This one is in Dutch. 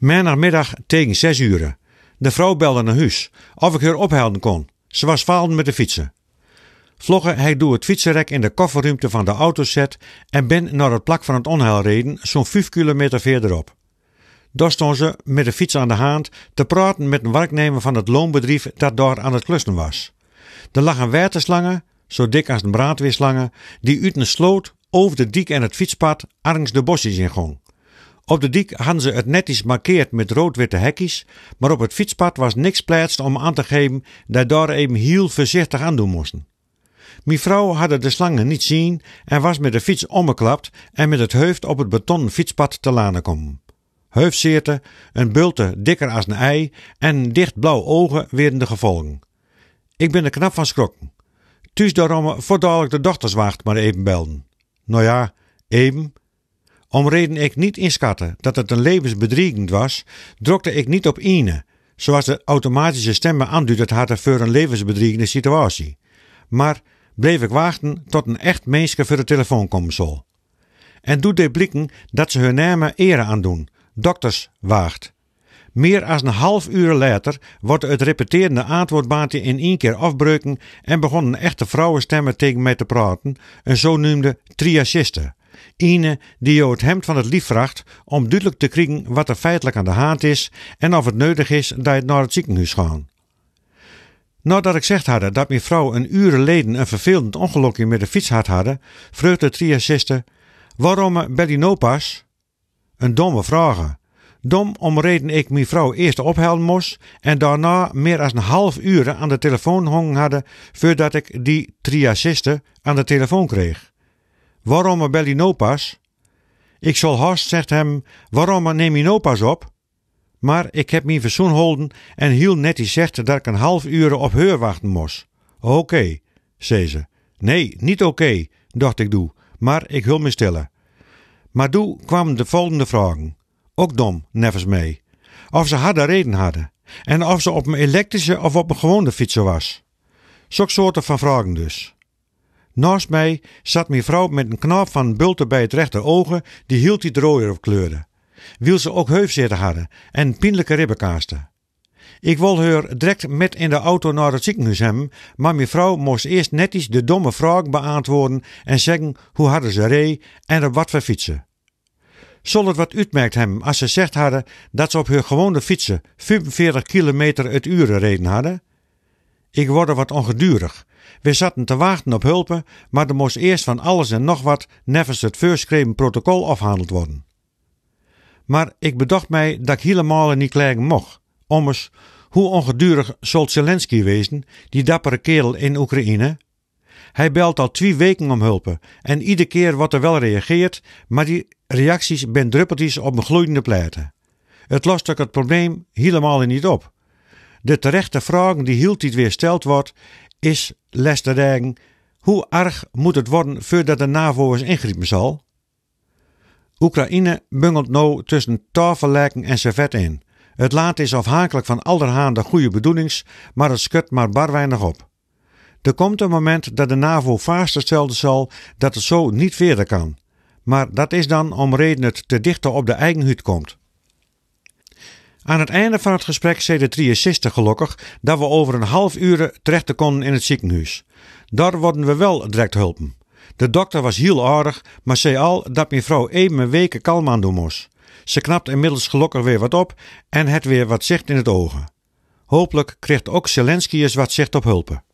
Maandagmiddag tegen zes uur. De vrouw belde naar huis of ik haar ophelden kon. Ze was falen met de fietsen. Vlogge hij door het fietsenrek in de kofferruimte van de auto zet en ben naar het plak van het onheil reden, zo'n 5 kilometer verderop. Daar stond ze met de fiets aan de hand te praten met een werknemer van het loonbedrijf dat daar aan het klussen was. Er lagen waterslangen, zo dik als een brandweerslangen, die uit een sloot over de dik en het fietspad argens de bosjes in gong. Op de dik hadden ze het netjes markeerd met rood-witte hekjes, maar op het fietspad was niks plaatst om aan te geven dat daar even heel voorzichtig aan doen moesten. Mijn vrouw had de slangen niet zien en was met de fiets omgeklapt en met het hoofd op het betonnen fietspad te lanen komen. Hoofdzeerte, een bulte dikker als een ei en dicht blauw ogen werden de gevolgen. Ik ben er knap van schrokken. Thuis daarom voor de dochterswacht maar even belden. Nou ja, even. Om reden ik niet inschatten dat het een levensbedreigend was, drukte ik niet op ine, zoals de automatische stemmen aanduidt hadden voor een levensbedreigende situatie. Maar bleef ik wachten tot een echt mensje voor de telefoon komen zal. En doet de blikken dat ze hun namen ere aandoen, dokters waagt. Meer als een half uur later wordt het repeterende antwoordbaantje in één keer afbreuken en begonnen echte vrouwenstemmen tegen mij te praten, een zogenoemde triagiste. Ine die jou het hemd van het lief vraagt om duidelijk te krijgen wat er feitelijk aan de hand is en of het nodig is dat je naar het ziekenhuis gaat. Nadat ik zegt hadden dat mijn vrouw een uur geleden een vervelend ongelukje met de fiets had hadden, vreugde de triagiste, waarom bel je nou? Een domme vraag. Dom om reden ik mijn vrouw eerst ophelden moest en daarna meer dan een half uur aan de telefoon hongen hadden voordat ik die triagiste aan de telefoon kreeg. Waarom nou pas? Ik zal haast, zegt hem, waarom neem je nou pas op? Maar ik heb mijn verzoen holden en heel netjes zegt dat ik een half uur op haar wachten moest. Oké, zei ze. Nee, niet oké, dacht ik doe, maar ik wil me stellen. Maar toen kwamen de volgende vragen. Ook dom, nevens mee. Of ze harde reden hadden. En of ze op een elektrische of op een gewone fietser was. Zulke soorten van vragen dus. Naast mij zat mijn vrouw met een knap van bulten bij het rechter ogen, die hield die rooier op kleurde. Wil ze ook heufzitten hadden en pijnlijke ribbenkaasten. Ik wil haar direct met in de auto naar het ziekenhuis hebben, maar mijn vrouw moest eerst netjes de domme vraag beantwoorden en zeggen hoe hadden ze ree en op wat voor fietsen. Zal het wat uitmerkt hem als ze zegt hadden dat ze op hun gewone fietsen 45 kilometer het uur reden hadden? Ik word wat ongedurig. We zaten te wachten op hulpen, maar er moest eerst van alles en nog wat nevens het voorschreven protocol afhandeld worden. Maar ik bedacht mij dat ik helemaal niet klagen mocht. Ommers, hoe ongedurig zal Zelensky wezen, die dappere kerel in Oekraïne? Hij belt al twee weken om hulp en iedere keer wordt er wel reageerd, maar die reacties ben druppeltjes op een gloeiende pleiten. Het lost ook het probleem helemaal niet op. De terechte vraag die heel tijd weer stelt wordt, is les hoe erg moet het worden voordat de NAVO eens ingrijpen zal? Oekraïne bungelt nou tussen tafellijken en servet in. Het laat is afhankelijk van allerhande goede bedoelings, maar het schudt maar bar weinig op. Er komt een moment dat de NAVO vaststellen zal dat het zo niet verder kan. Maar dat is dan om reden het te dichter op de eigen hut komt. Aan het einde van het gesprek zei de 63 gelukkig dat we over een half uur terecht konden in het ziekenhuis. Daar worden we wel direct hulpen. De dokter was heel aardig, maar zei al dat mijn vrouw even een weken kalm aan doen moest. Ze knapt inmiddels gelukkig weer wat op en het weer wat zicht in het ogen. Hopelijk kreeg ook Zelensky eens wat zicht op hulpen.